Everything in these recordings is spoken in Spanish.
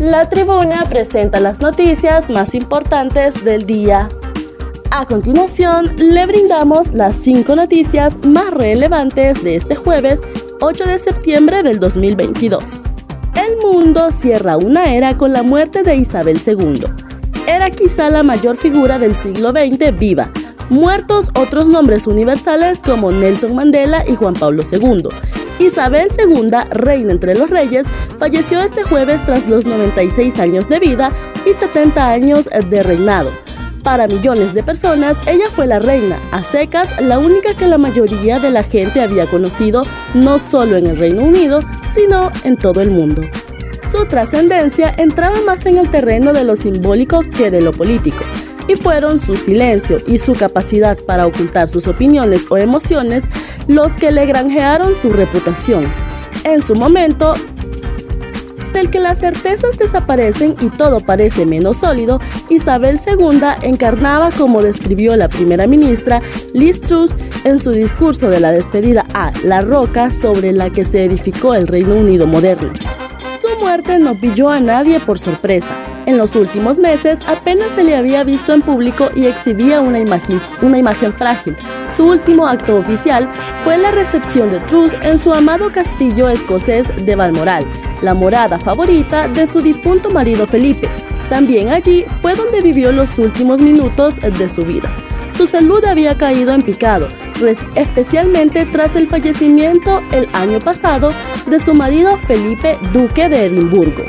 La tribuna presenta las noticias más importantes del día. A continuación, le brindamos las cinco noticias más relevantes de este jueves 8 de septiembre del 2022. El mundo cierra una era con la muerte de Isabel II. Era quizá la mayor figura del siglo XX viva. Muertos otros nombres universales como Nelson Mandela y Juan Pablo II Isabel II, reina entre los reyes, falleció este jueves tras los 96 años de vida y 70 años de reinado. Para millones de personas, ella fue la reina, a secas, la única que la mayoría de la gente había conocido no solo en el Reino Unido, sino en todo el mundo. Su trascendencia entraba más en el terreno de lo simbólico que de lo político y fueron su silencio y su capacidad para ocultar sus opiniones o emociones los que le granjearon su reputación. En su momento, del que las certezas desaparecen y todo parece menos sólido, Isabel II encarnaba como describió la primera ministra Liz Truss en su discurso de la despedida a La Roca sobre la que se edificó el Reino Unido moderno. Su muerte no pilló a nadie por sorpresa en los últimos meses apenas se le había visto en público y exhibía una imagen, una imagen frágil. Su último acto oficial fue la recepción de Truss en su amado castillo escocés de Balmoral, la morada favorita de su difunto marido Felipe. También allí fue donde vivió los últimos minutos de su vida. Su salud había caído en picado, pues especialmente tras el fallecimiento el año pasado de su marido Felipe, duque de Edimburgo.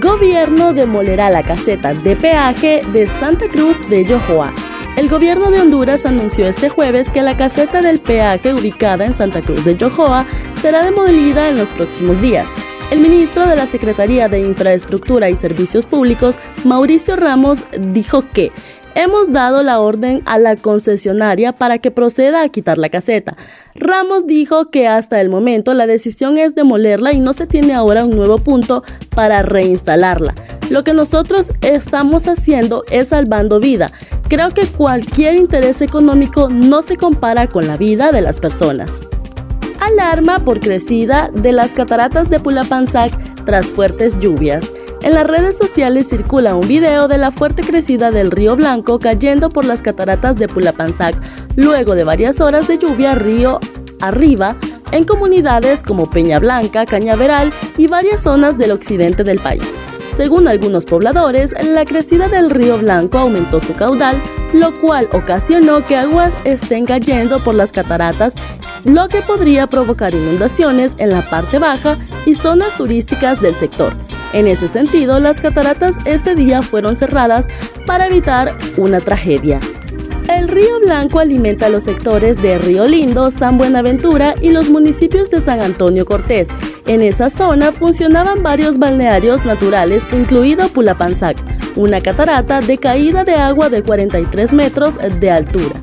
Gobierno demolerá la caseta de peaje de Santa Cruz de Yohoa. El gobierno de Honduras anunció este jueves que la caseta del peaje ubicada en Santa Cruz de Yohoa será demolida en los próximos días. El ministro de la Secretaría de Infraestructura y Servicios Públicos, Mauricio Ramos, dijo que hemos dado la orden a la concesionaria para que proceda a quitar la caseta. Ramos dijo que hasta el momento la decisión es demolerla y no se tiene ahora un nuevo punto para reinstalarla. Lo que nosotros estamos haciendo es salvando vida. Creo que cualquier interés económico no se compara con la vida de las personas. Alarma por crecida de las cataratas de Pulapanzac tras fuertes lluvias. En las redes sociales circula un video de la fuerte crecida del río Blanco cayendo por las cataratas de Pulapanzac luego de varias horas de lluvia río arriba en comunidades como Peña Blanca, Cañaveral y varias zonas del occidente del país. Según algunos pobladores, la crecida del río Blanco aumentó su caudal, lo cual ocasionó que aguas estén cayendo por las cataratas, lo que podría provocar inundaciones en la parte baja y zonas turísticas del sector. En ese sentido, las cataratas este día fueron cerradas para evitar una tragedia. El río Blanco alimenta los sectores de Río Lindo, San Buenaventura y los municipios de San Antonio Cortés. En esa zona funcionaban varios balnearios naturales, incluido Pulapanzac, una catarata de caída de agua de 43 metros de altura.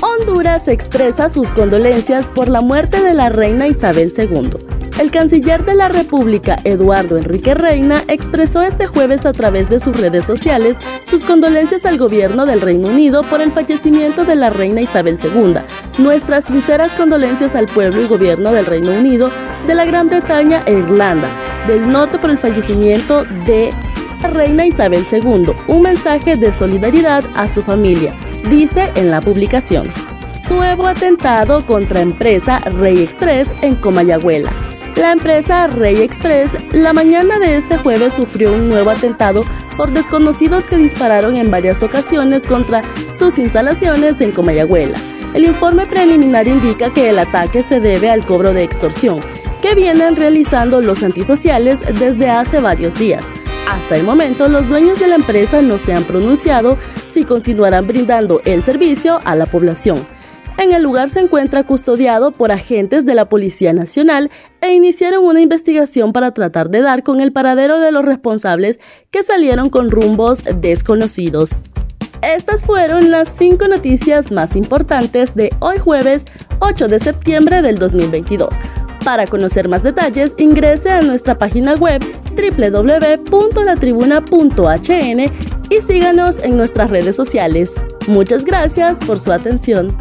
Honduras expresa sus condolencias por la muerte de la reina Isabel II. El canciller de la República, Eduardo Enrique Reina, expresó este jueves a través de sus redes sociales sus condolencias al gobierno del Reino Unido por el fallecimiento de la reina Isabel II. Nuestras sinceras condolencias al pueblo y gobierno del Reino Unido, de la Gran Bretaña e Irlanda del Norte por el fallecimiento de la reina Isabel II. Un mensaje de solidaridad a su familia, dice en la publicación. Nuevo atentado contra empresa Rey Express en Comayagüela. La empresa Rey Express la mañana de este jueves sufrió un nuevo atentado por desconocidos que dispararon en varias ocasiones contra sus instalaciones en Comayagüela. El informe preliminar indica que el ataque se debe al cobro de extorsión que vienen realizando los antisociales desde hace varios días. Hasta el momento, los dueños de la empresa no se han pronunciado si continuarán brindando el servicio a la población. En el lugar se encuentra custodiado por agentes de la Policía Nacional e iniciaron una investigación para tratar de dar con el paradero de los responsables que salieron con rumbos desconocidos. Estas fueron las cinco noticias más importantes de hoy jueves 8 de septiembre del 2022. Para conocer más detalles, ingrese a nuestra página web www.latribuna.hn y síganos en nuestras redes sociales. Muchas gracias por su atención.